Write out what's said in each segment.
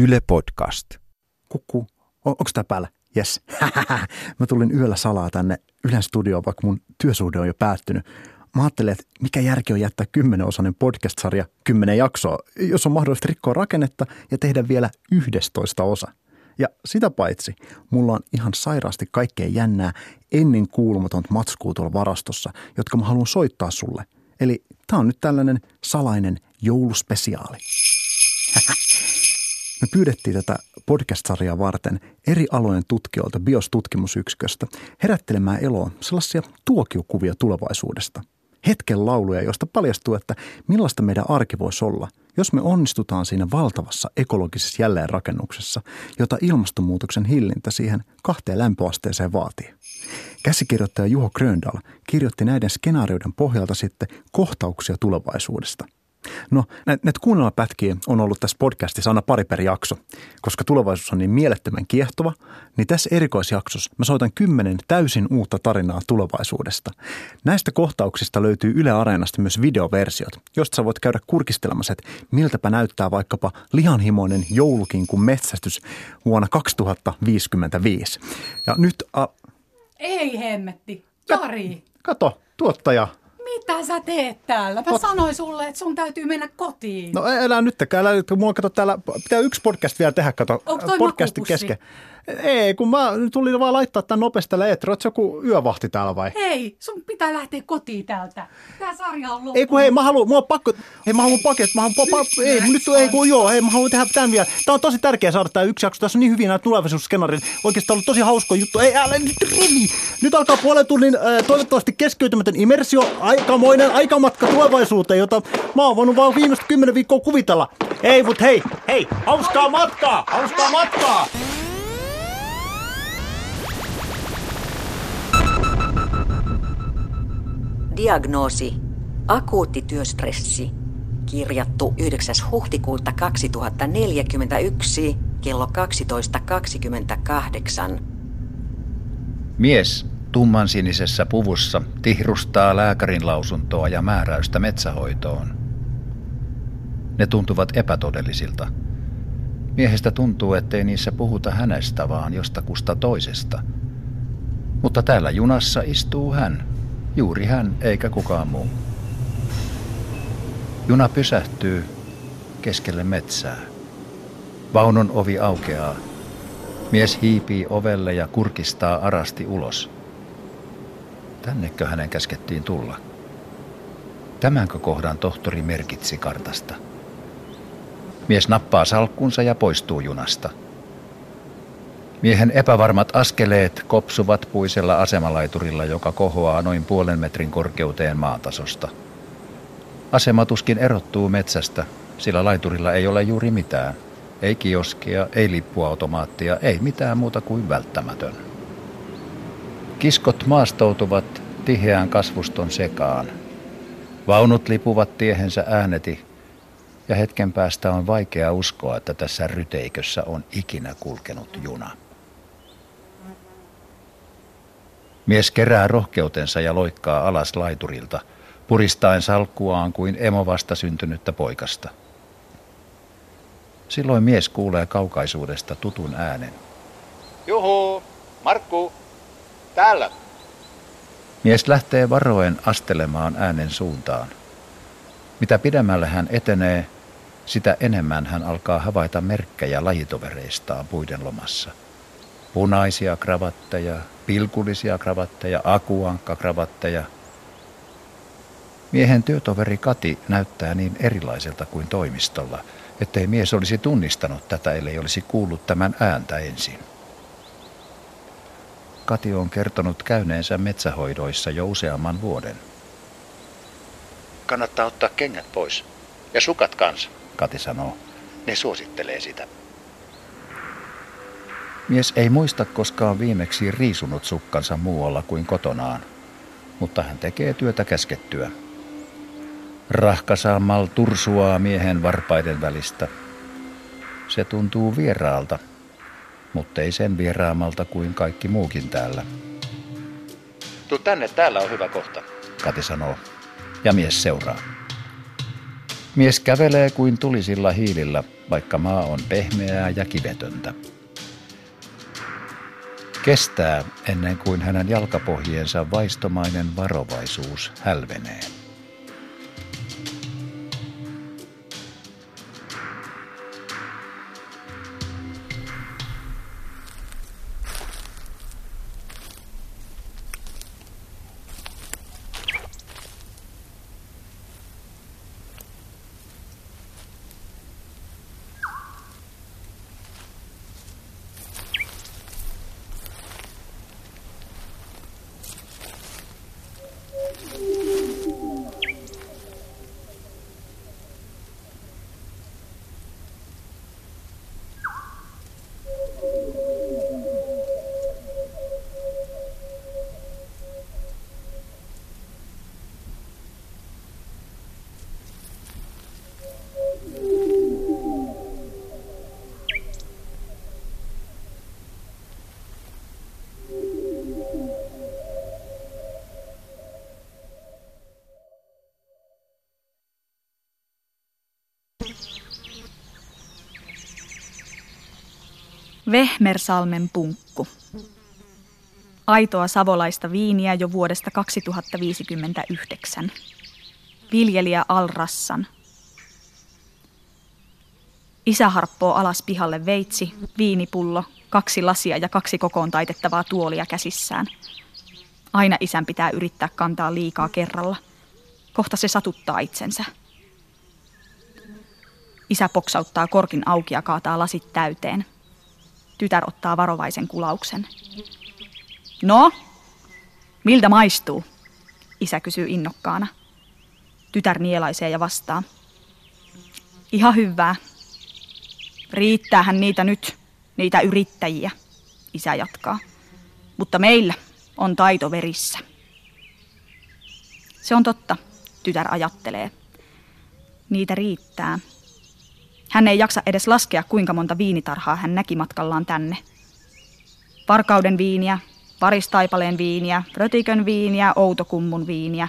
Yle Podcast. Kukku, on, onko tämä päällä? Yes. mä tulin yöllä salaa tänne Ylen studioon, vaikka mun työsuhde on jo päättynyt. Mä ajattelin, että mikä järki on jättää kymmenenosainen podcast-sarja kymmenen jaksoa, jos on mahdollista rikkoa rakennetta ja tehdä vielä yhdestoista osa. Ja sitä paitsi, mulla on ihan sairaasti kaikkea jännää ennen kuulumatonta matskua tuolla varastossa, jotka mä haluan soittaa sulle. Eli tää on nyt tällainen salainen jouluspesiaali. Me pyydettiin tätä podcast-sarjaa varten eri alojen tutkijoilta BIOS-tutkimusyksiköstä herättelemään eloon sellaisia tuokiokuvia tulevaisuudesta. Hetken lauluja, joista paljastuu, että millaista meidän arki voisi olla, jos me onnistutaan siinä valtavassa ekologisessa jälleenrakennuksessa, jota ilmastonmuutoksen hillintä siihen kahteen lämpöasteeseen vaatii. Käsikirjoittaja Juho Gröndal kirjoitti näiden skenaarioiden pohjalta sitten kohtauksia tulevaisuudesta – No, näitä, kuunnelmapätkiä on ollut tässä podcastissa aina pari per jakso, koska tulevaisuus on niin mielettömän kiehtova, niin tässä erikoisjaksossa mä soitan kymmenen täysin uutta tarinaa tulevaisuudesta. Näistä kohtauksista löytyy Yle Areenasta myös videoversiot, josta sä voit käydä kurkistelemassa, että miltäpä näyttää vaikkapa lihanhimoinen joulukinkun metsästys vuonna 2055. Ja nyt... A... Ei hemmetti, Jari. Kato, tuottaja mitä sä teet täällä? Mä Ot... sanoin sulle, että sun täytyy mennä kotiin. No älä nyt, älä nyt. Mulla kato täällä, pitää yksi podcast vielä tehdä, kato. Onko toi podcastin kesken. Ei, kun mä tulin vaan laittaa tämän nopeasti tällä eetterillä. Oletko joku yövahti täällä vai? Hei, sun pitää lähteä kotiin täältä. Tää sarja on loppu. Ei kun hei, mä haluan, mulla on pakko, hei mä haluan paket, mä haluan, pa, ei, nyt ei kun joo, hei mä haluan tehdä tämän vielä. Tää on tosi tärkeää saada tää yksi jakso. Tässä on niin hyviä nämä tulevaisuusskenaarit. Oikeastaan ollut tosi hausko juttu. Ei, älä nyt, nyt alkaa puolen tunnin äh, toivottavasti keskeytymätön immersio, aikamoinen aikamatka tulevaisuuteen, jota mä oon voinut vaan viimeiset kymmenen viikkoa kuvitella. Ei, mut hei, hei, hauskaa matkaa, hauskaa matkaa! Diagnoosi. Akuutti työstressi. Kirjattu 9. huhtikuuta 2041 kello 12.28. Mies tummansinisessä puvussa tihrustaa lääkärin lausuntoa ja määräystä metsähoitoon. Ne tuntuvat epätodellisilta. Miehestä tuntuu, ettei niissä puhuta hänestä, vaan jostakusta toisesta. Mutta täällä junassa istuu hän, Juuri hän eikä kukaan muu. Juna pysähtyy keskelle metsää. Vaunun ovi aukeaa. Mies hiipii ovelle ja kurkistaa arasti ulos. Tännekö hänen käskettiin tulla? Tämänkö kohdan tohtori merkitsi kartasta? Mies nappaa salkkunsa ja poistuu junasta. Miehen epävarmat askeleet kopsuvat puisella asemalaiturilla, joka kohoaa noin puolen metrin korkeuteen maatasosta. Asema tuskin erottuu metsästä, sillä laiturilla ei ole juuri mitään. Ei kioskia, ei lippuautomaattia, ei mitään muuta kuin välttämätön. Kiskot maastoutuvat tiheään kasvuston sekaan. Vaunut lipuvat tiehensä ääneti, ja hetken päästä on vaikea uskoa, että tässä ryteikössä on ikinä kulkenut juna. Mies kerää rohkeutensa ja loikkaa alas laiturilta, puristaen salkkuaan kuin emo vasta syntynyttä poikasta. Silloin mies kuulee kaukaisuudesta tutun äänen. Juhu, Markku, täällä. Mies lähtee varoen astelemaan äänen suuntaan. Mitä pidemmälle hän etenee, sitä enemmän hän alkaa havaita merkkejä lajitovereistaan puiden lomassa. Punaisia kravatteja, pilkullisia kravatteja, akuankkakravatteja. Miehen työtoveri Kati näyttää niin erilaiselta kuin toimistolla, ettei mies olisi tunnistanut tätä, ellei olisi kuullut tämän ääntä ensin. Kati on kertonut käyneensä metsähoidoissa jo useamman vuoden. Kannattaa ottaa kengät pois. Ja sukat kanssa, Kati sanoo. Ne suosittelee sitä. Mies ei muista koskaan viimeksi riisunut sukkansa muualla kuin kotonaan, mutta hän tekee työtä käskettyä. Rahkasammal tursuaa miehen varpaiden välistä. Se tuntuu vieraalta, mutta ei sen vieraamalta kuin kaikki muukin täällä. Tuu tänne, täällä on hyvä kohta. Kati sanoo, ja mies seuraa. Mies kävelee kuin tulisilla hiilillä, vaikka maa on pehmeää ja kivetöntä. Kestää ennen kuin hänen jalkapohjiensa vaistomainen varovaisuus hälvenee. Vehmersalmen punkku. Aitoa savolaista viiniä jo vuodesta 2059. Viljelijä Alrassan. Isä harppoo alas pihalle veitsi, viinipullo, kaksi lasia ja kaksi kokoon taitettavaa tuolia käsissään. Aina isän pitää yrittää kantaa liikaa kerralla. Kohta se satuttaa itsensä. Isä poksauttaa korkin auki ja kaataa lasit täyteen. Tytär ottaa varovaisen kulauksen. No, miltä maistuu? Isä kysyy innokkaana. Tytär nielaisee ja vastaa. Ihan hyvää. Riittäähän niitä nyt, niitä yrittäjiä, isä jatkaa. Mutta meillä on taito verissä. Se on totta, tytär ajattelee. Niitä riittää, hän ei jaksa edes laskea, kuinka monta viinitarhaa hän näki matkallaan tänne. Varkauden viiniä, paristaipaleen viiniä, rötikön viiniä, outokummun viiniä.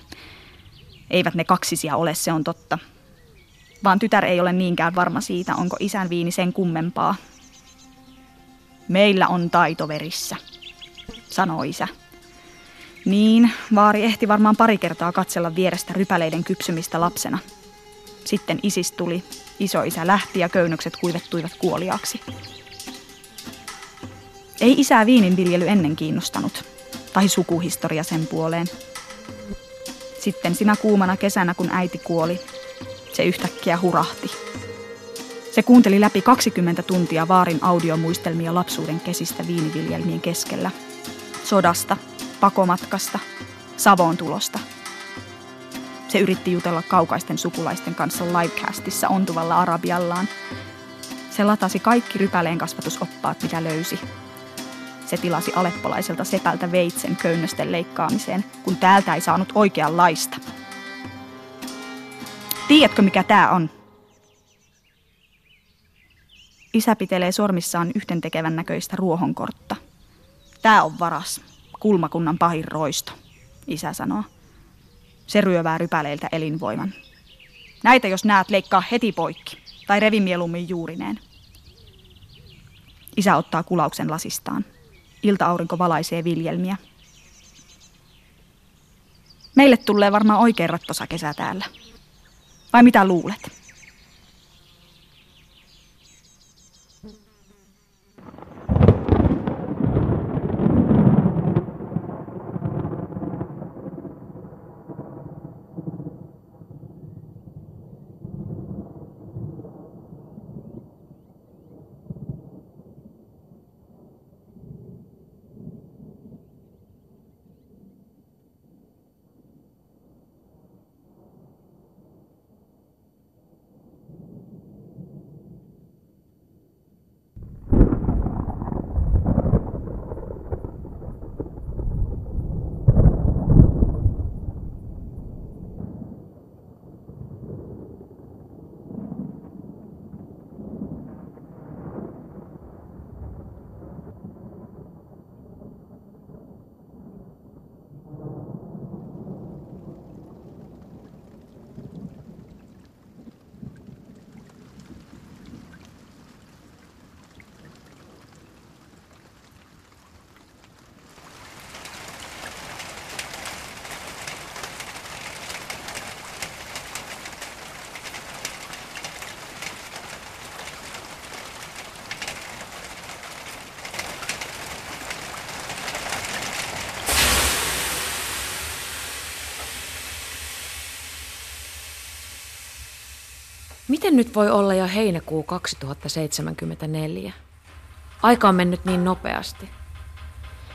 Eivät ne kaksisia ole, se on totta. Vaan tytär ei ole niinkään varma siitä, onko isän viini sen kummempaa. Meillä on taito verissä, sanoo isä. Niin, vaari ehti varmaan pari kertaa katsella vierestä rypäleiden kypsymistä lapsena. Sitten isis tuli Isoisä lähti ja köynnökset kuivettuivat kuoliaaksi. Ei isää viininviljely ennen kiinnostanut, tai sukuhistoria sen puoleen. Sitten sinä kuumana kesänä, kun äiti kuoli, se yhtäkkiä hurahti. Se kuunteli läpi 20 tuntia vaarin audiomuistelmia lapsuuden kesistä viiniviljelmien keskellä. Sodasta, pakomatkasta, Savoon tulosta – se yritti jutella kaukaisten sukulaisten kanssa livecastissa ontuvalla arabiallaan. Se latasi kaikki rypäleen kasvatusoppaat, mitä löysi. Se tilasi aleppolaiselta sepältä veitsen köynnösten leikkaamiseen, kun täältä ei saanut oikeanlaista. Tiedätkö, mikä tää on? Isä pitelee sormissaan yhdentekevän näköistä ruohonkortta. Tää on varas, kulmakunnan pahin roisto, isä sanoo. Se ryövää rypäleiltä elinvoiman. Näitä jos näet, leikkaa heti poikki. Tai revi mieluummin juurineen. Isä ottaa kulauksen lasistaan. Ilta-aurinko valaisee viljelmiä. Meille tulee varmaan oikein rattosa kesä täällä. Vai mitä luulet? Miten nyt voi olla jo heinäkuu 2074? Aika on mennyt niin nopeasti.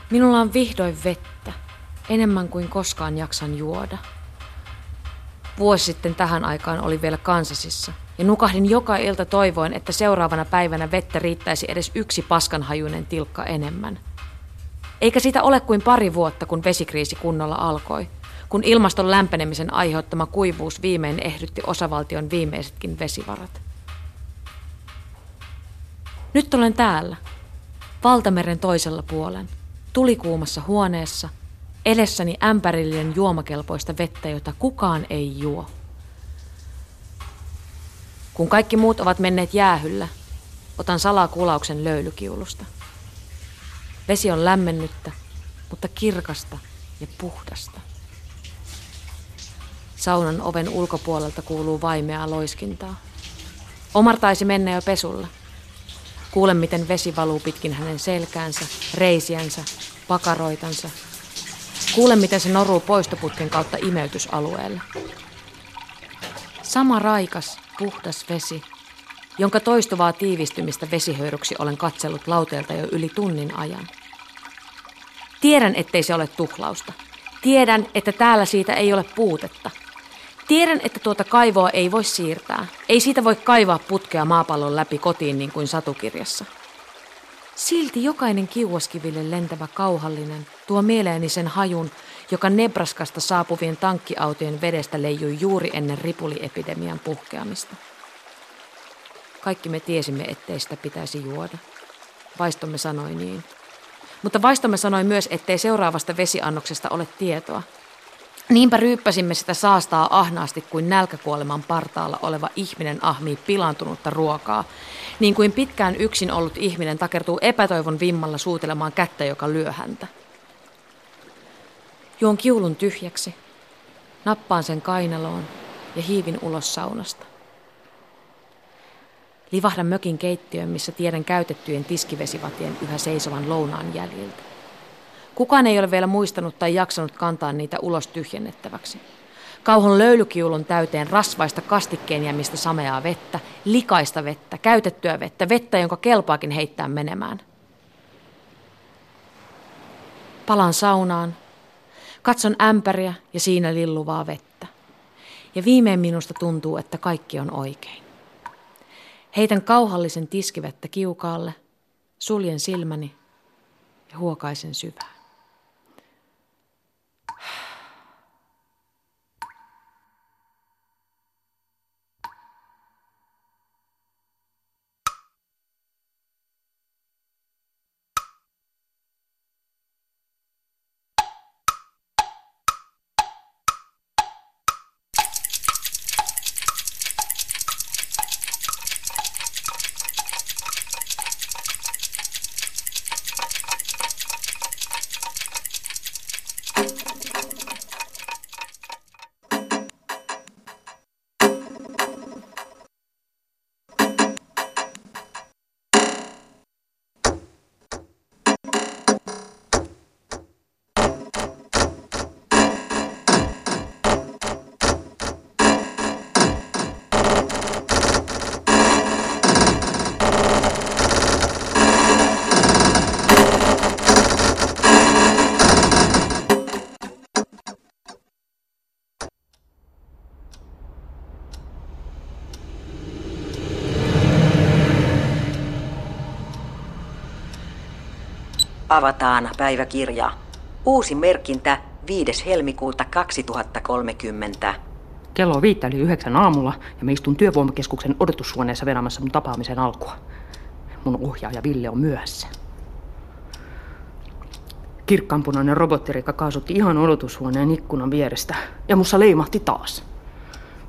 Minulla on vihdoin vettä, enemmän kuin koskaan jaksan juoda. Vuosi sitten tähän aikaan oli vielä Kansasissa, ja nukahdin joka ilta toivoen, että seuraavana päivänä vettä riittäisi edes yksi paskanhajuinen tilkka enemmän. Eikä siitä ole kuin pari vuotta, kun vesikriisi kunnolla alkoi, kun ilmaston lämpenemisen aiheuttama kuivuus viimein ehdytti osavaltion viimeisetkin vesivarat. Nyt olen täällä, valtameren toisella puolen, tulikuumassa huoneessa, edessäni ämpärillinen juomakelpoista vettä, jota kukaan ei juo. Kun kaikki muut ovat menneet jäähyllä, otan salakulauksen löylykiulusta. Vesi on lämmennyttä, mutta kirkasta ja puhdasta. Saunan oven ulkopuolelta kuuluu vaimeaa loiskintaa. Omar taisi mennä jo pesulla. Kuulen, miten vesi valuu pitkin hänen selkäänsä, reisiänsä, pakaroitansa. Kuulen, miten se noruu poistoputken kautta imeytysalueelle. Sama raikas, puhdas vesi, jonka toistuvaa tiivistymistä vesihöyryksi olen katsellut lauteelta jo yli tunnin ajan. Tiedän, ettei se ole tuhlausta. Tiedän, että täällä siitä ei ole puutetta. Tiedän, että tuota kaivoa ei voi siirtää. Ei siitä voi kaivaa putkea maapallon läpi kotiin niin kuin satukirjassa. Silti jokainen kiuaskiville lentävä kauhallinen tuo mieleeni sen hajun, joka Nebraskasta saapuvien tankkiautojen vedestä leijui juuri ennen ripuliepidemian puhkeamista. Kaikki me tiesimme, ettei sitä pitäisi juoda. Vaistomme sanoi niin. Mutta vaistomme sanoi myös, ettei seuraavasta vesiannoksesta ole tietoa. Niinpä ryyppäsimme sitä saastaa ahnaasti kuin nälkäkuoleman partaalla oleva ihminen ahmii pilantunutta ruokaa, niin kuin pitkään yksin ollut ihminen takertuu epätoivon vimmalla suutelemaan kättä, joka lyö häntä. Juon kiulun tyhjäksi, nappaan sen kainaloon ja hiivin ulos saunasta. Livahdan mökin keittiöön, missä tiedän käytettyjen tiskivesivatien yhä seisovan lounaan jäljiltä. Kukaan ei ole vielä muistanut tai jaksanut kantaa niitä ulos tyhjennettäväksi. Kauhon löylykiulun täyteen rasvaista kastikkeen jämistä sameaa vettä, likaista vettä, käytettyä vettä, vettä, jonka kelpaakin heittää menemään. Palan saunaan, katson ämpäriä ja siinä lilluvaa vettä. Ja viimein minusta tuntuu, että kaikki on oikein. Heitän kauhallisen tiskivettä kiukaalle, suljen silmäni ja huokaisen syvään. Avataan päiväkirja. Uusi merkintä 5. helmikuuta 2030. Kello viittä yli yhdeksän aamulla ja me istun työvoimakeskuksen odotushuoneessa vetämässä mun tapaamisen alkua. Mun ohjaaja Ville on myöhässä. Kirkkaanpunainen robottirika kaasutti ihan odotushuoneen ikkunan vierestä ja mussa leimahti taas.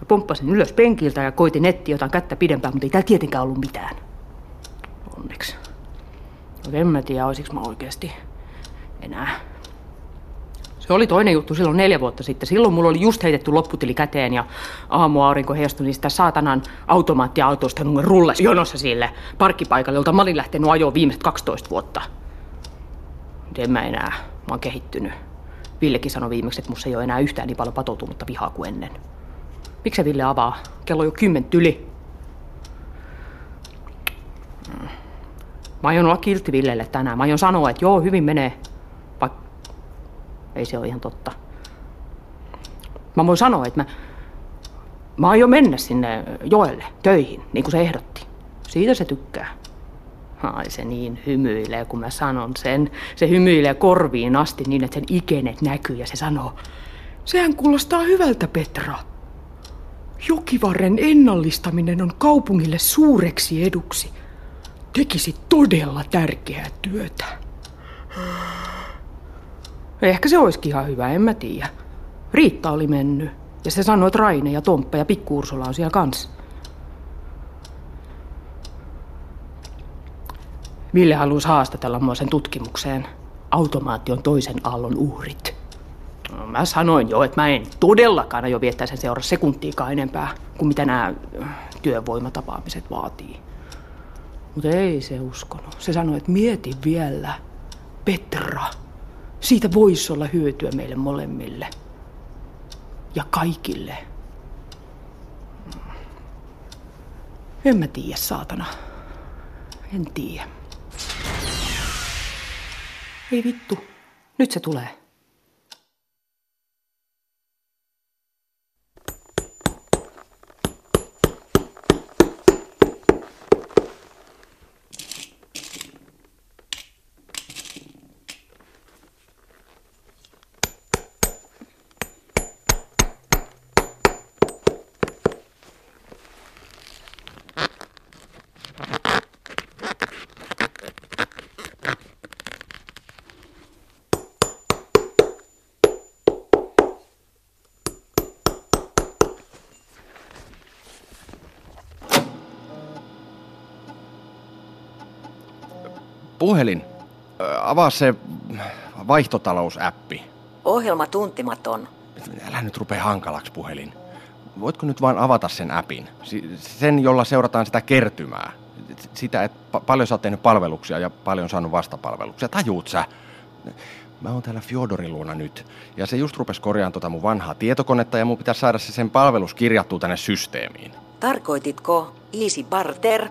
Mä pomppasin ylös penkiltä ja koitin netti jotain kättä pidempään, mutta ei täällä tietenkään ollut mitään. Onneksi. Mutta en mä tiedä, olisiko mä oikeasti enää. Se oli toinen juttu silloin neljä vuotta sitten. Silloin mulla oli just heitetty lopputili käteen ja aamuaurinko heijastui niistä saatanan automaattiautosta rullas jonossa sille parkkipaikalle, jolta mä olin lähtenyt ajoon viimeiset 12 vuotta. Mutta en mä enää. Mä oon kehittynyt. Villekin sanoi viimeksi, että musta ei ole enää yhtään niin paljon patoutunutta vihaa kuin ennen. Miksi Ville avaa? Kello on jo kymmentä yli. Mä aion olla kiltti Villelle tänään. Mä aion sanoa, että joo, hyvin menee. Vaikka ei se ole ihan totta. Mä voin sanoa, että mä, mä aion mennä sinne joelle töihin, niin kuin se ehdotti. Siitä se tykkää. Ai se niin hymyilee, kun mä sanon sen. Se hymyilee korviin asti niin, että sen ikenet näkyy ja se sanoo, sehän kuulostaa hyvältä, Petra. Jokivarren ennallistaminen on kaupungille suureksi eduksi. Tekisi todella tärkeää työtä. Ehkä se olisikin ihan hyvä, en mä tiedä. Riitta oli mennyt. Ja se sanoi, että Raine ja Tomppa ja Pikku Ursula on siellä kanssa. Ville halusi haastatella mua sen tutkimukseen. Automaation toisen aallon uhrit. No, mä sanoin jo, että mä en todellakaan aio viettää sen seura sekuntiikaan enempää kuin mitä nämä työvoimatapaamiset vaatii. Mutta ei se uskonut. Se sanoi, että mieti vielä, Petra, siitä voisi olla hyötyä meille molemmille. Ja kaikille. En mä tiedä, saatana. En tiedä. Ei vittu. Nyt se tulee. Puhelin. Avaa se vaihtotalousäppi. Ohjelma tuntimaton. Älä nyt rupea hankalaksi puhelin. Voitko nyt vain avata sen appin? Sen, jolla seurataan sitä kertymää. Sitä, että paljon sä oot tehnyt palveluksia ja paljon saanut vastapalveluksia. Tajuut sä? Mä oon täällä Fjodorin luona nyt. Ja se just rupes korjaamaan tota mun vanhaa tietokonetta ja mun pitäisi saada se sen palvelus kirjattua tänne systeemiin. Tarkoititko Easy Barter?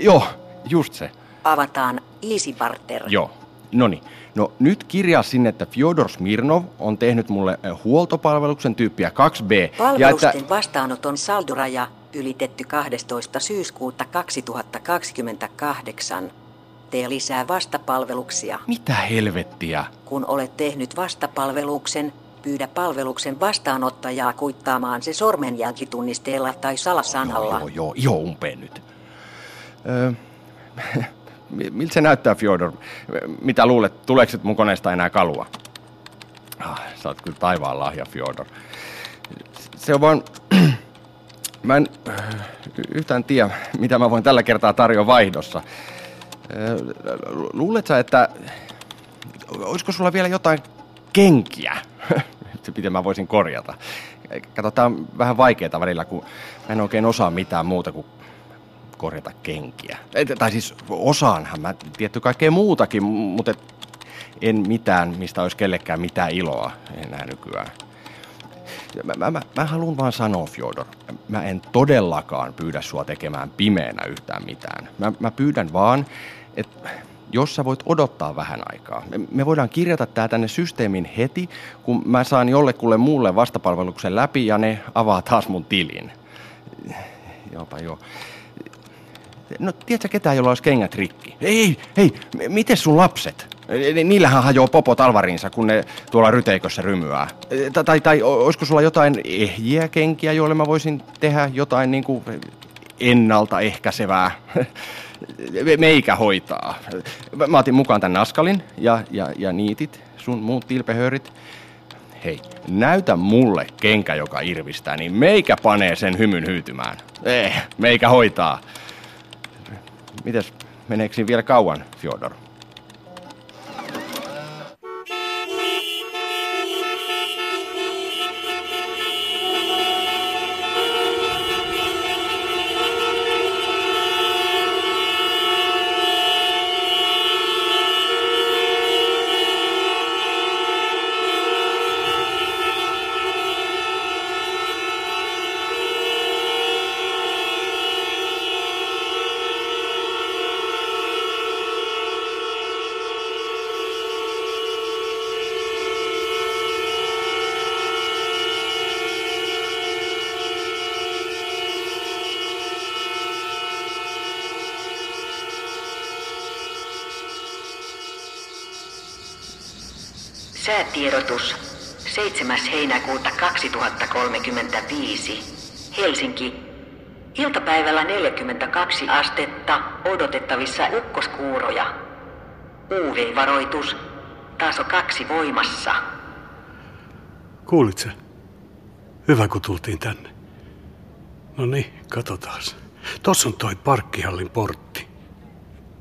Joo, just se. Avataan Easy Barter. Joo. Noni. No nyt kirjaa sinne, että Fyodor Smirnov on tehnyt mulle huoltopalveluksen tyyppiä 2B. Palvelusten ja että... vastaanoton saldoraja ylitetty 12. syyskuuta 2028. Tee lisää vastapalveluksia. Mitä helvettiä? Kun olet tehnyt vastapalveluksen, pyydä palveluksen vastaanottajaa kuittaamaan se sormenjälkitunnisteella tai salasanalla. Joo, joo, joo, umpeen nyt. Öö, miltä se näyttää, Fjodor? Mitä luulet, tuleeko mun koneesta enää kalua? Ah, sä oot kyllä taivaan lahja, Fjodor. Se on vaan... mä en yhtään tiedä, mitä mä voin tällä kertaa tarjoa vaihdossa. Luulet sä, että... Olisiko sulla vielä jotain kenkiä? Miten mä voisin korjata? Kato, tää on vähän vaikeaa välillä, kun mä en oikein osaa mitään muuta kuin korjata kenkiä. Tai siis osaanhan mä tietty kaikkea muutakin, mutta en mitään, mistä olisi kellekään mitään iloa enää nykyään. Mä, mä, mä, mä haluan vaan sanoa, Fjodor, mä en todellakaan pyydä sua tekemään pimeänä yhtään mitään. Mä, mä pyydän vaan, että jos sä voit odottaa vähän aikaa. Me, me voidaan kirjata tää tänne systeemin heti, kun mä saan jollekulle muulle vastapalveluksen läpi ja ne avaa taas mun tilin. Jopa joo. No, tiedätkö ketään, jolla olisi kengät rikki? Ei, hei, miten sun lapset? Niillähän hajoaa popot alvariinsa, kun ne tuolla ryteikössä rymyää. Tai, tai, tai olisiko sulla jotain ehjiä kenkiä, joille mä voisin tehdä jotain niin kuin ennaltaehkäisevää? Meikä hoitaa. Mä otin mukaan tän naskalin ja, ja, ja niitit, sun muut tilpehörit. Hei, näytä mulle kenkä, joka irvistää, niin meikä panee sen hymyn hyytymään. Eh, meikä hoitaa. Mites, meneekö siinä vielä kauan, Fjodor? Säätiedotus 7. heinäkuuta 2035. Helsinki. Iltapäivällä 42 astetta, odotettavissa ukkoskuuroja. UV-varoitus, taso kaksi voimassa. Kuulit sä? Hyvä, kun tultiin tänne. No niin, katsotaan. Tossa on toi parkkihallin portti.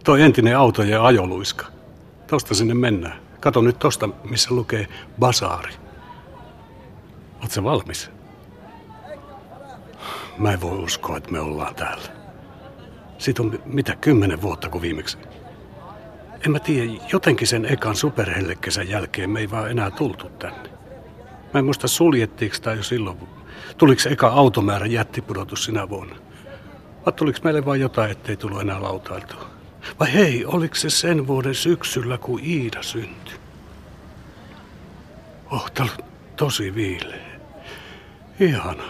Toi entinen autojen ajoluiska. Tosta sinne mennään. Kato nyt tosta, missä lukee basaari. Sä valmis? Mä en voi uskoa, että me ollaan täällä. Siitä on mitä kymmenen vuotta kuin viimeksi. En mä tiedä, jotenkin sen ekan superhellekesän jälkeen me ei vaan enää tultu tänne. Mä en muista suljettiinko tai jo silloin. Tuliko eka automäärä jättipudotus sinä vuonna? Vai tuliko meille vain jotain, ettei tullut enää lautailtua? Vai hei, oliko se sen vuoden syksyllä, kun Iida syntyi? Oh, täällä on tosi viileä. Ihana.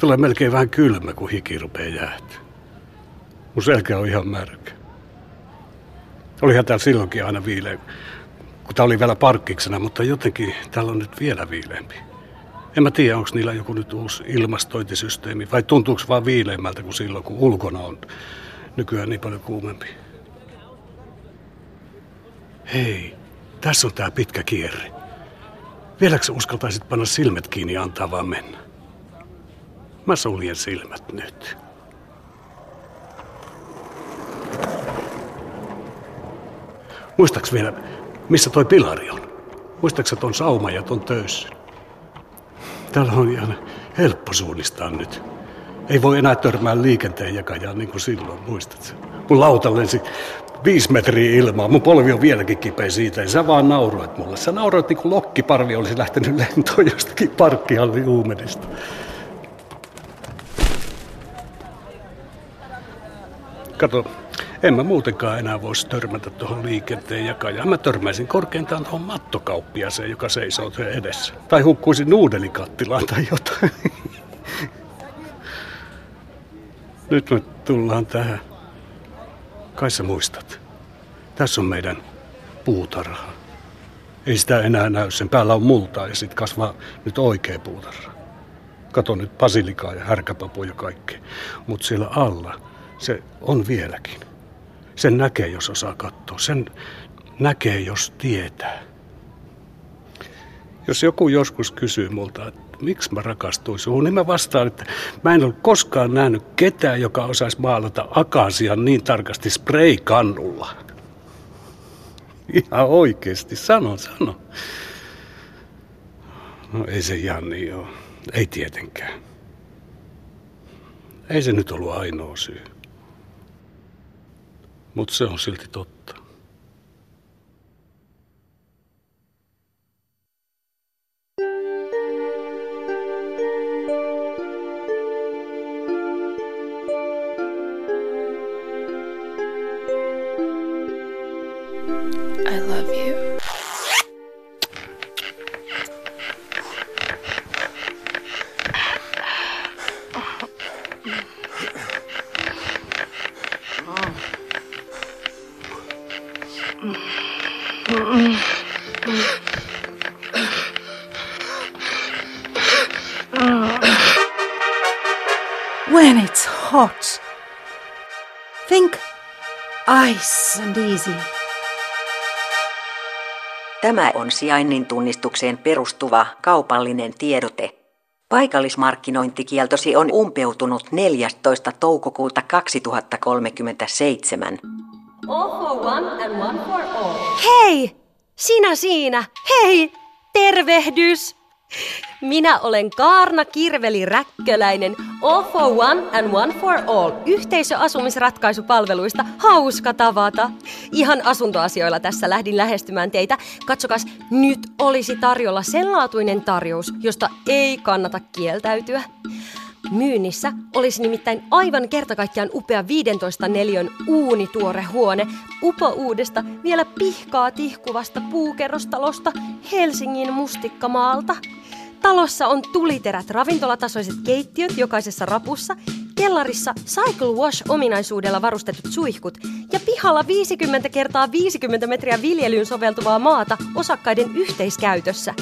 Tulee melkein vähän kylmä, kun hiki rupeaa jäätyä. Mun selkä on ihan märkä. Olihan täällä silloinkin aina viileä, kun tää oli vielä parkkiksena, mutta jotenkin täällä on nyt vielä viileämpi. En mä tiedä, onko niillä joku nyt uusi ilmastointisysteemi vai tuntuuko vaan viileämmältä kuin silloin, kun ulkona on nykyään niin paljon kuumempi. Hei, tässä on tää pitkä kierre. Vieläkö uskaltaisit panna silmät kiinni ja antaa vaan mennä? Mä suljen silmät nyt. Muistaaks vielä, missä toi pilari on? Muistaaks ton sauma ja ton töyssyn? Täällä on ihan helppo suunnistaa nyt. Ei voi enää törmää liikenteen jakajaan niin kuin silloin, muistat Mun lauta lensi viisi metriä ilmaa. Mun polvi on vieläkin kipeä siitä. Ja sä vaan nauroit mulle. Sä nauroit niin kuin lokkiparvi olisi lähtenyt lentoon jostakin parkkihallin uumenista. Kato, en mä muutenkaan enää voisi törmätä tuohon liikenteen jakajaan. Mä törmäisin korkeintaan tuohon mattokauppiaseen, joka seisoo edessä. Tai hukkuisin nuudelikattilaan tai jotain. Nyt me tullaan tähän. Kai sä muistat. Tässä on meidän puutarha. Ei sitä enää näy. Sen päällä on multaa ja sitten kasvaa nyt oikea puutarha. Kato nyt basilikaa ja härkäpapuja ja kaikkea. Mutta siellä alla se on vieläkin. Sen näkee, jos osaa katsoa. Sen näkee, jos tietää. Jos joku joskus kysyy multa, että miksi mä rakastuin suhun, niin mä vastaan, että mä en ole koskaan nähnyt ketään, joka osaisi maalata akasian niin tarkasti spray-kannulla. Ihan oikeasti, sano, sano. No ei se ihan niin ole. Ei tietenkään. Ei se nyt ollut ainoa syy. Mutta se on silti totta. I love you. When it's hot, think ice and easy. Tämä on sijainnin tunnistukseen perustuva kaupallinen tiedote. Paikallismarkkinointikieltosi on umpeutunut 14. toukokuuta 2037. All for one and one for all. Hei! Sinä siinä! Hei! Tervehdys! Minä olen Kaarna Kirveli Räkköläinen All for one and one for all. Yhteisöasumisratkaisupalveluista. Hauska tavata. Ihan asuntoasioilla tässä lähdin lähestymään teitä. Katsokas, nyt olisi tarjolla sellaatuinen tarjous, josta ei kannata kieltäytyä. Myynnissä olisi nimittäin aivan kertakaikkiaan upea 15 neliön uunituore huone upo uudesta vielä pihkaa tihkuvasta puukerrostalosta Helsingin mustikkamaalta. Talossa on tuliterät ravintolatasoiset keittiöt jokaisessa rapussa, kellarissa Cycle Wash-ominaisuudella varustetut suihkut ja pihalla 50 kertaa 50 metriä viljelyyn soveltuvaa maata osakkaiden yhteiskäytössä.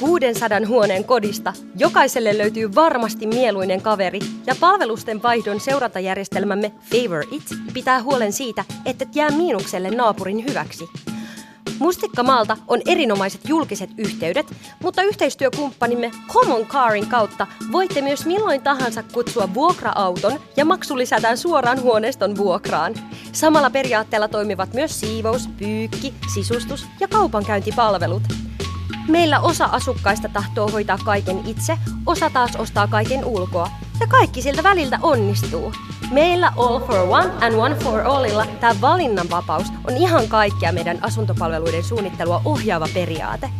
600 huoneen kodista jokaiselle löytyy varmasti mieluinen kaveri ja palvelusten vaihdon seurantajärjestelmämme Favor It pitää huolen siitä, että jää miinukselle naapurin hyväksi. Mustikkamaalta on erinomaiset julkiset yhteydet, mutta yhteistyökumppanimme Common Carin kautta voitte myös milloin tahansa kutsua vuokra-auton ja maksu lisätään suoraan huoneiston vuokraan. Samalla periaatteella toimivat myös siivous, pyykki, sisustus ja kaupankäyntipalvelut. Meillä osa asukkaista tahtoo hoitaa kaiken itse, osa taas ostaa kaiken ulkoa. Ja kaikki siltä väliltä onnistuu. Meillä All for One and One for Allilla tämä valinnanvapaus on ihan kaikkea meidän asuntopalveluiden suunnittelua ohjaava periaate.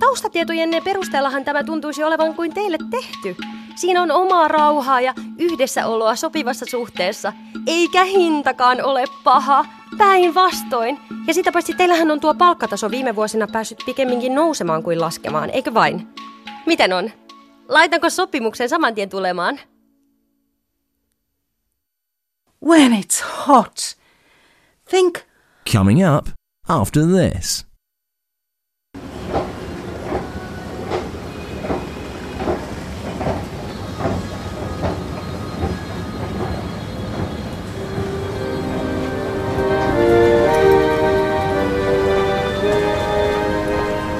Taustatietojenne perusteellahan tämä tuntuisi olevan kuin teille tehty. Siinä on omaa rauhaa ja yhdessäoloa sopivassa suhteessa, eikä hintakaan ole paha. Päinvastoin. Ja sitä paitsi teillähän on tuo palkkataso viime vuosina päässyt pikemminkin nousemaan kuin laskemaan, eikö vain? Miten on? Laitanko sopimuksen saman tien tulemaan? When it's hot. Think. Coming up after this.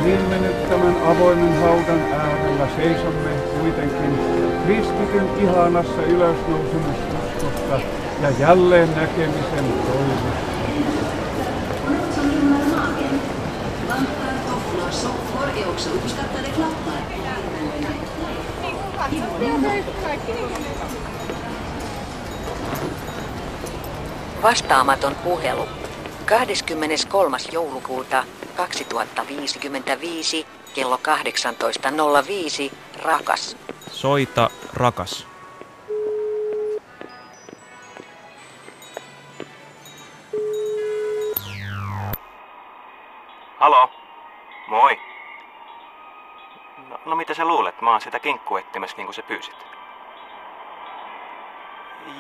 Niin avoimen haudan äärellä seisomme kuitenkin kristityn ihanassa ylösnousemususkosta ja jälleen näkemisen toivossa. Vastaamaton puhelu. 23. joulukuuta 2055 kello 18.05. Rakas. Soita, rakas. Halo? Moi. No, no mitä sä luulet? Mä oon sitä kinkkuettimessä niin kuin sä pyysit.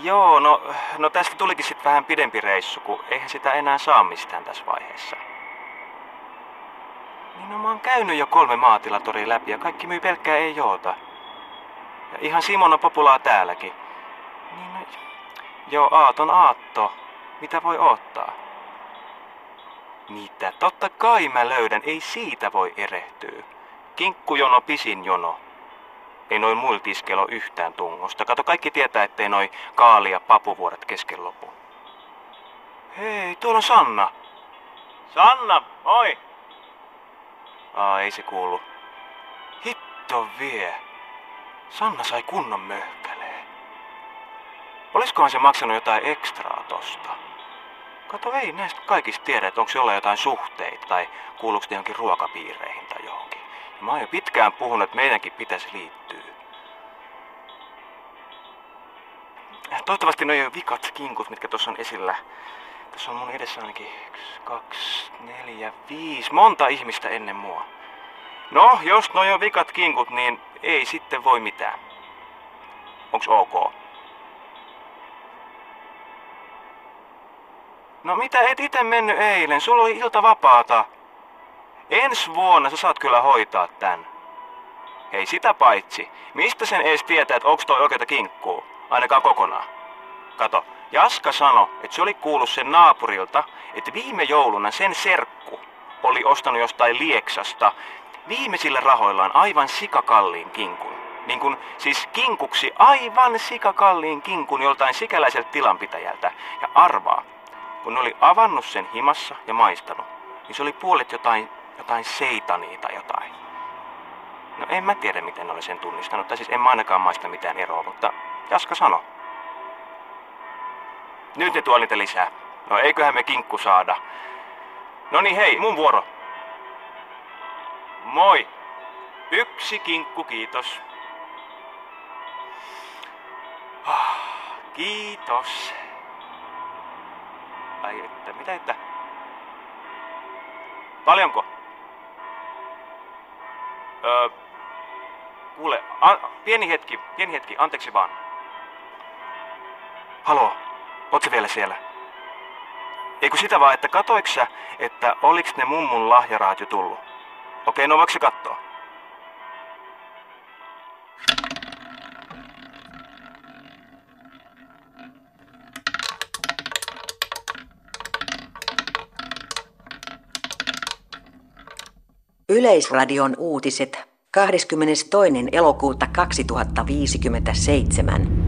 Joo, no, no tästä tulikin sitten vähän pidempi reissu, kun eihän sitä enää saa mistään tässä vaiheessa. Niin no mä oon käynyt jo kolme maatilatori läpi ja kaikki myy pelkkää ei joota. Ja ihan Simona populaa täälläkin. Niin no, joo, aaton aatto. Mitä voi ottaa? Mitä? Totta kai mä löydän, ei siitä voi erehtyä. Kinkkujono pisin jono. Ei noin muilla yhtään tungosta. Kato, kaikki tietää, ettei noi kaali- ja papuvuoret kesken lopu. Hei, tuolla on Sanna. Sanna, oi! Aa, ei se kuulu. Hitto vie. Sanna sai kunnon möhkälee. Olisikohan se maksanut jotain ekstraa tosta? Kato, ei näistä kaikista tiedä, että onko jollain jotain suhteita tai kuuluuko ne johonkin ruokapiireihin tai johonkin. Ja mä oon jo pitkään puhunut, että meidänkin pitäisi liittyä. Toivottavasti ne on vikat kinkut, mitkä tuossa on esillä. Tässä on mun edessä ainakin yksi, kaksi, neljä, viisi, monta ihmistä ennen mua. No, jos noi on vikat kinkut, niin ei sitten voi mitään. Onks ok? No mitä et ite mennyt eilen? Sulla oli ilta vapaata. Ensi vuonna sä saat kyllä hoitaa tän. Hei sitä paitsi. Mistä sen ees tietää, että onks toi oikeita kinkkuu? Ainakaan kokonaan. Kato, Jaska sano, että se oli kuullut sen naapurilta, että viime jouluna sen serkku oli ostanut jostain Lieksasta viimeisillä rahoillaan aivan sikakalliin kinkun. Niin kun, siis kinkuksi aivan sikakalliin kinkun joltain sikäläiseltä tilanpitäjältä. Ja arvaa, kun ne oli avannut sen himassa ja maistanut, niin se oli puolet jotain, jotain seitania tai jotain. No en mä tiedä, miten ne oli sen tunnistanut, tai siis en mä ainakaan maista mitään eroa, mutta Jaska sano. Nyt ne tuo niitä lisää. No eiköhän me kinkku saada. No niin hei, mun vuoro. Moi. Yksi kinkku, kiitos. Ah, kiitos. Ai että, mitä että? Paljonko? Öö, kuule, a, pieni hetki, pieni hetki, anteeksi vaan. Halo, ootko vielä siellä? Eikö sitä vaan, että katoiks sä, että oliks ne mummun lahjarahat jo tullut? Okei, no voiko se kattoo? Yleisradion uutiset 22. elokuuta 2057.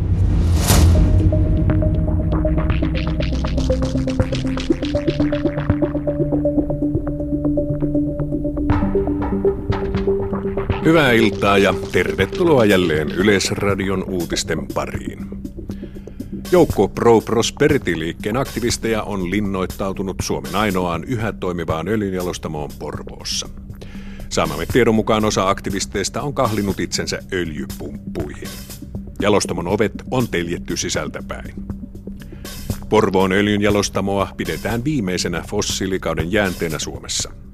Hyvää iltaa ja tervetuloa jälleen Yleisradion uutisten pariin. Joukko Pro Prosperity-liikkeen aktivisteja on linnoittautunut Suomen ainoaan yhä toimivaan öljynjalostamoon Porvoossa. Saamamme tiedon mukaan osa aktivisteista on kahlinut itsensä öljypumppuihin. Jalostamon ovet on teljetty sisältäpäin. Porvoon öljynjalostamoa pidetään viimeisenä fossiilikauden jäänteenä Suomessa –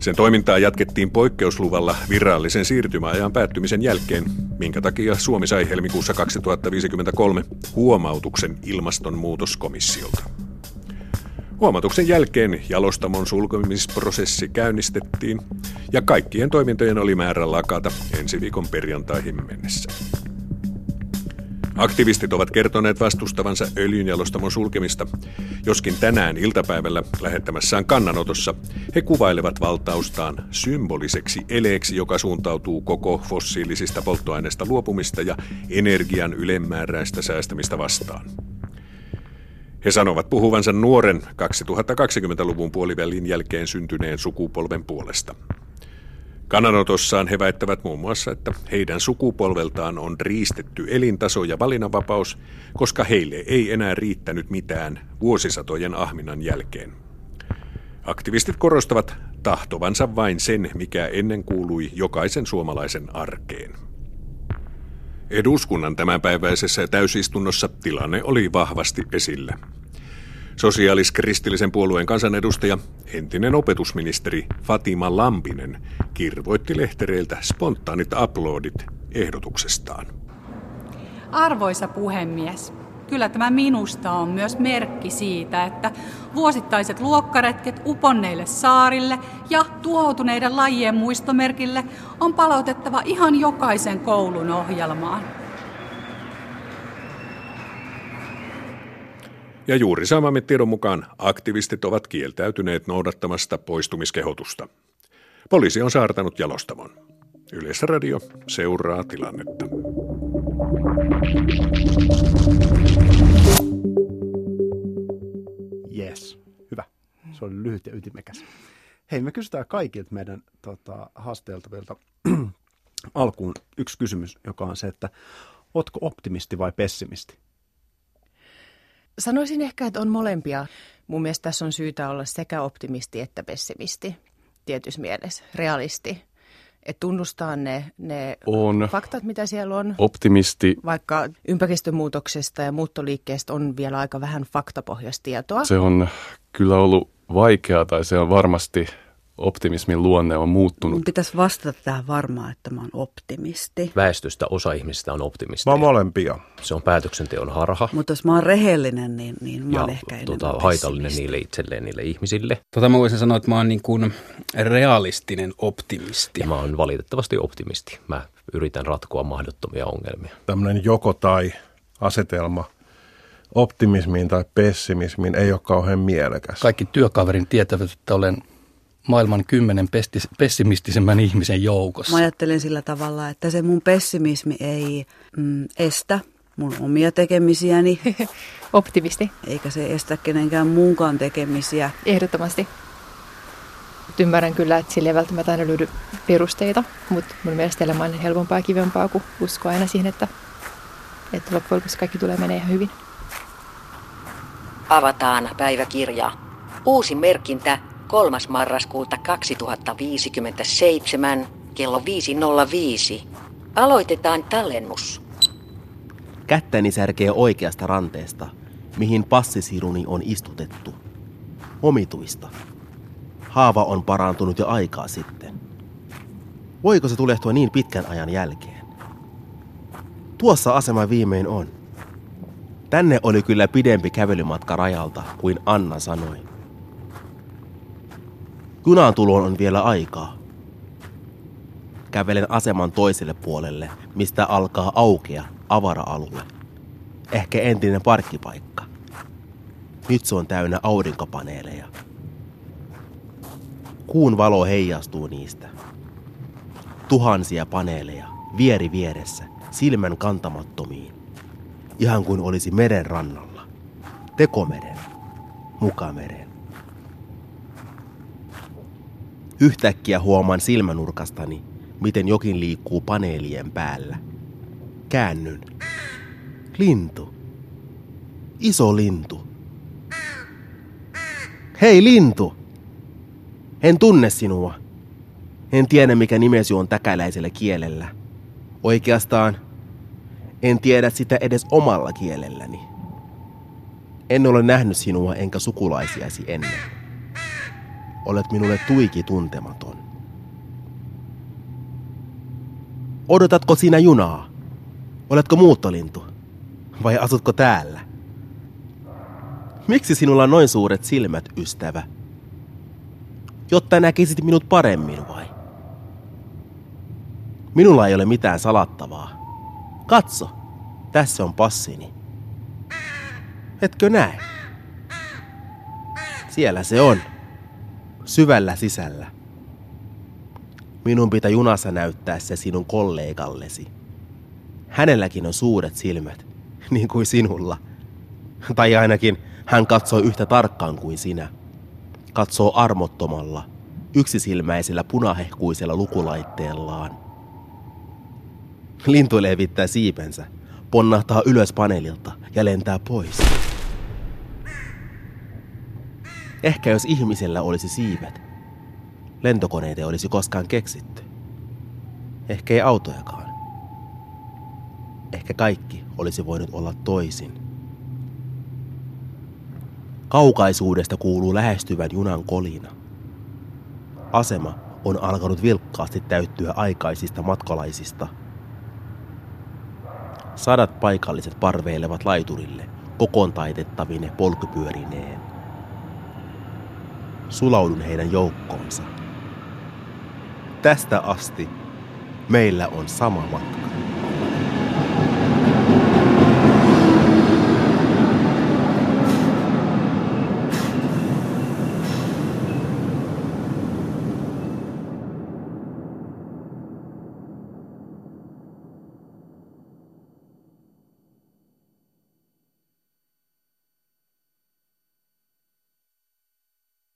sen toimintaa jatkettiin poikkeusluvalla virallisen siirtymäajan päättymisen jälkeen, minkä takia Suomi sai helmikuussa 2053 huomautuksen ilmastonmuutoskomissiolta. Huomautuksen jälkeen jalostamon sulkemisprosessi käynnistettiin ja kaikkien toimintojen oli määrä lakata ensi viikon perjantaihin mennessä. Aktivistit ovat kertoneet vastustavansa öljynjalostamon sulkemista, joskin tänään iltapäivällä lähettämässään kannanotossa he kuvailevat valtaustaan symboliseksi eleeksi, joka suuntautuu koko fossiilisista polttoaineista luopumista ja energian ylemmääräistä säästämistä vastaan. He sanovat puhuvansa nuoren 2020-luvun puolivälin jälkeen syntyneen sukupolven puolesta – Kannanotossaan he väittävät muun muassa, että heidän sukupolveltaan on riistetty elintaso ja valinnanvapaus, koska heille ei enää riittänyt mitään vuosisatojen ahminan jälkeen. Aktivistit korostavat tahtovansa vain sen, mikä ennen kuului jokaisen suomalaisen arkeen. Eduskunnan tämänpäiväisessä täysistunnossa tilanne oli vahvasti esillä. Sosiaalis-kristillisen puolueen kansanedustaja, entinen opetusministeri Fatima Lampinen kirvoitti lehtereiltä spontaanit uploadit ehdotuksestaan. Arvoisa puhemies, kyllä tämä minusta on myös merkki siitä, että vuosittaiset luokkaretket uponneille saarille ja tuhoutuneiden lajien muistomerkille on palautettava ihan jokaisen koulun ohjelmaan. Ja juuri saamamme tiedon mukaan aktivistit ovat kieltäytyneet noudattamasta poistumiskehotusta. Poliisi on saartanut jalostamon. Yleisradio seuraa tilannetta. Yes, hyvä. Se oli lyhyt ja ytimekäs. Hei, me kysytään kaikilta meidän tota, haasteeltavilta alkuun yksi kysymys, joka on se, että ootko optimisti vai pessimisti? Sanoisin ehkä, että on molempia. Mun mielestä tässä on syytä olla sekä optimisti että pessimisti tietyssä mielessä, realisti. Että tunnustaa ne, ne on faktat, mitä siellä on. Optimisti. Vaikka ympäristömuutoksesta ja muuttoliikkeestä on vielä aika vähän faktapohjaista tietoa. Se on kyllä ollut vaikeaa tai se on varmasti optimismin luonne on muuttunut. Mun pitäisi vastata tähän varmaan, että mä oon optimisti. Väestöstä osa ihmisistä on optimisti. Mä oon molempia. Se on päätöksenteon harha. Mutta jos mä oon rehellinen, niin, niin mä ja oon ehkä tota, haitallinen niille itselleen, niille ihmisille. Tota mä voisin sanoa, että mä oon niin kuin realistinen optimisti. Ja mä oon valitettavasti optimisti. Mä yritän ratkoa mahdottomia ongelmia. Tämmöinen joko tai asetelma optimismiin tai pessimismiin ei ole kauhean mielekäs. Kaikki työkaverin tietävät, että olen maailman kymmenen pessimistisemmän ihmisen joukossa. Mä ajattelen sillä tavalla, että se mun pessimismi ei mm, estä mun omia tekemisiäni. Optimisti. Eikä se estä kenenkään muunkaan tekemisiä. Ehdottomasti. Ymmärrän kyllä, että sille ei välttämättä aina löydy perusteita, mutta mun mielestä elämä on helpompaa ja kivempaa kuin uskoa aina siihen, että, että loppujen lopuksi kaikki tulee menee ihan hyvin. Avataan päiväkirja. Uusi merkintä 3. marraskuuta 2057 kello 5.05. Aloitetaan tallennus. Kättäni särkee oikeasta ranteesta, mihin passisiruni on istutettu. Omituista. Haava on parantunut jo aikaa sitten. Voiko se tulehtua niin pitkän ajan jälkeen? Tuossa asema viimein on. Tänne oli kyllä pidempi kävelymatka rajalta kuin Anna sanoi. Junaan tuloon on vielä aikaa. Kävelen aseman toiselle puolelle, mistä alkaa aukea avara-alue. Ehkä entinen parkkipaikka. Nyt se on täynnä aurinkopaneeleja. Kuun valo heijastuu niistä. Tuhansia paneeleja, vieri vieressä, silmän kantamattomiin. Ihan kuin olisi meren rannalla. Tekomeren, mukameren. Yhtäkkiä huomaan silmänurkastani, miten jokin liikkuu paneelien päällä. Käännyn. Lintu. Iso lintu. Hei lintu! En tunne sinua. En tiedä mikä nimesi on täkäläisellä kielellä. Oikeastaan en tiedä sitä edes omalla kielelläni. En ole nähnyt sinua enkä sukulaisiasi ennen. Olet minulle tuiki tuntematon. Odotatko sinä junaa? Oletko muuttolintu? Vai asutko täällä? Miksi sinulla on noin suuret silmät, ystävä? Jotta näkisit minut paremmin vai? Minulla ei ole mitään salattavaa. Katso, tässä on passini. Etkö näe? Siellä se on. Syvällä sisällä. Minun pitää junassa näyttää se sinun kollegallesi. Hänelläkin on suuret silmät, niin kuin sinulla. Tai ainakin hän katsoo yhtä tarkkaan kuin sinä. Katsoo armottomalla, yksisilmäisellä punahehkuisella lukulaitteellaan. Lintu levittää siipensä, ponnahtaa ylös paneelilta ja lentää pois. Ehkä jos ihmisellä olisi siivet, lentokoneita olisi koskaan keksitty. Ehkä ei autojakaan. Ehkä kaikki olisi voinut olla toisin. Kaukaisuudesta kuuluu lähestyvän junan kolina. Asema on alkanut vilkkaasti täyttyä aikaisista matkalaisista. Sadat paikalliset parveilevat laiturille kokoon taitettavine polkupyörineen. Sulaudun heidän joukkoonsa. Tästä asti meillä on sama matka.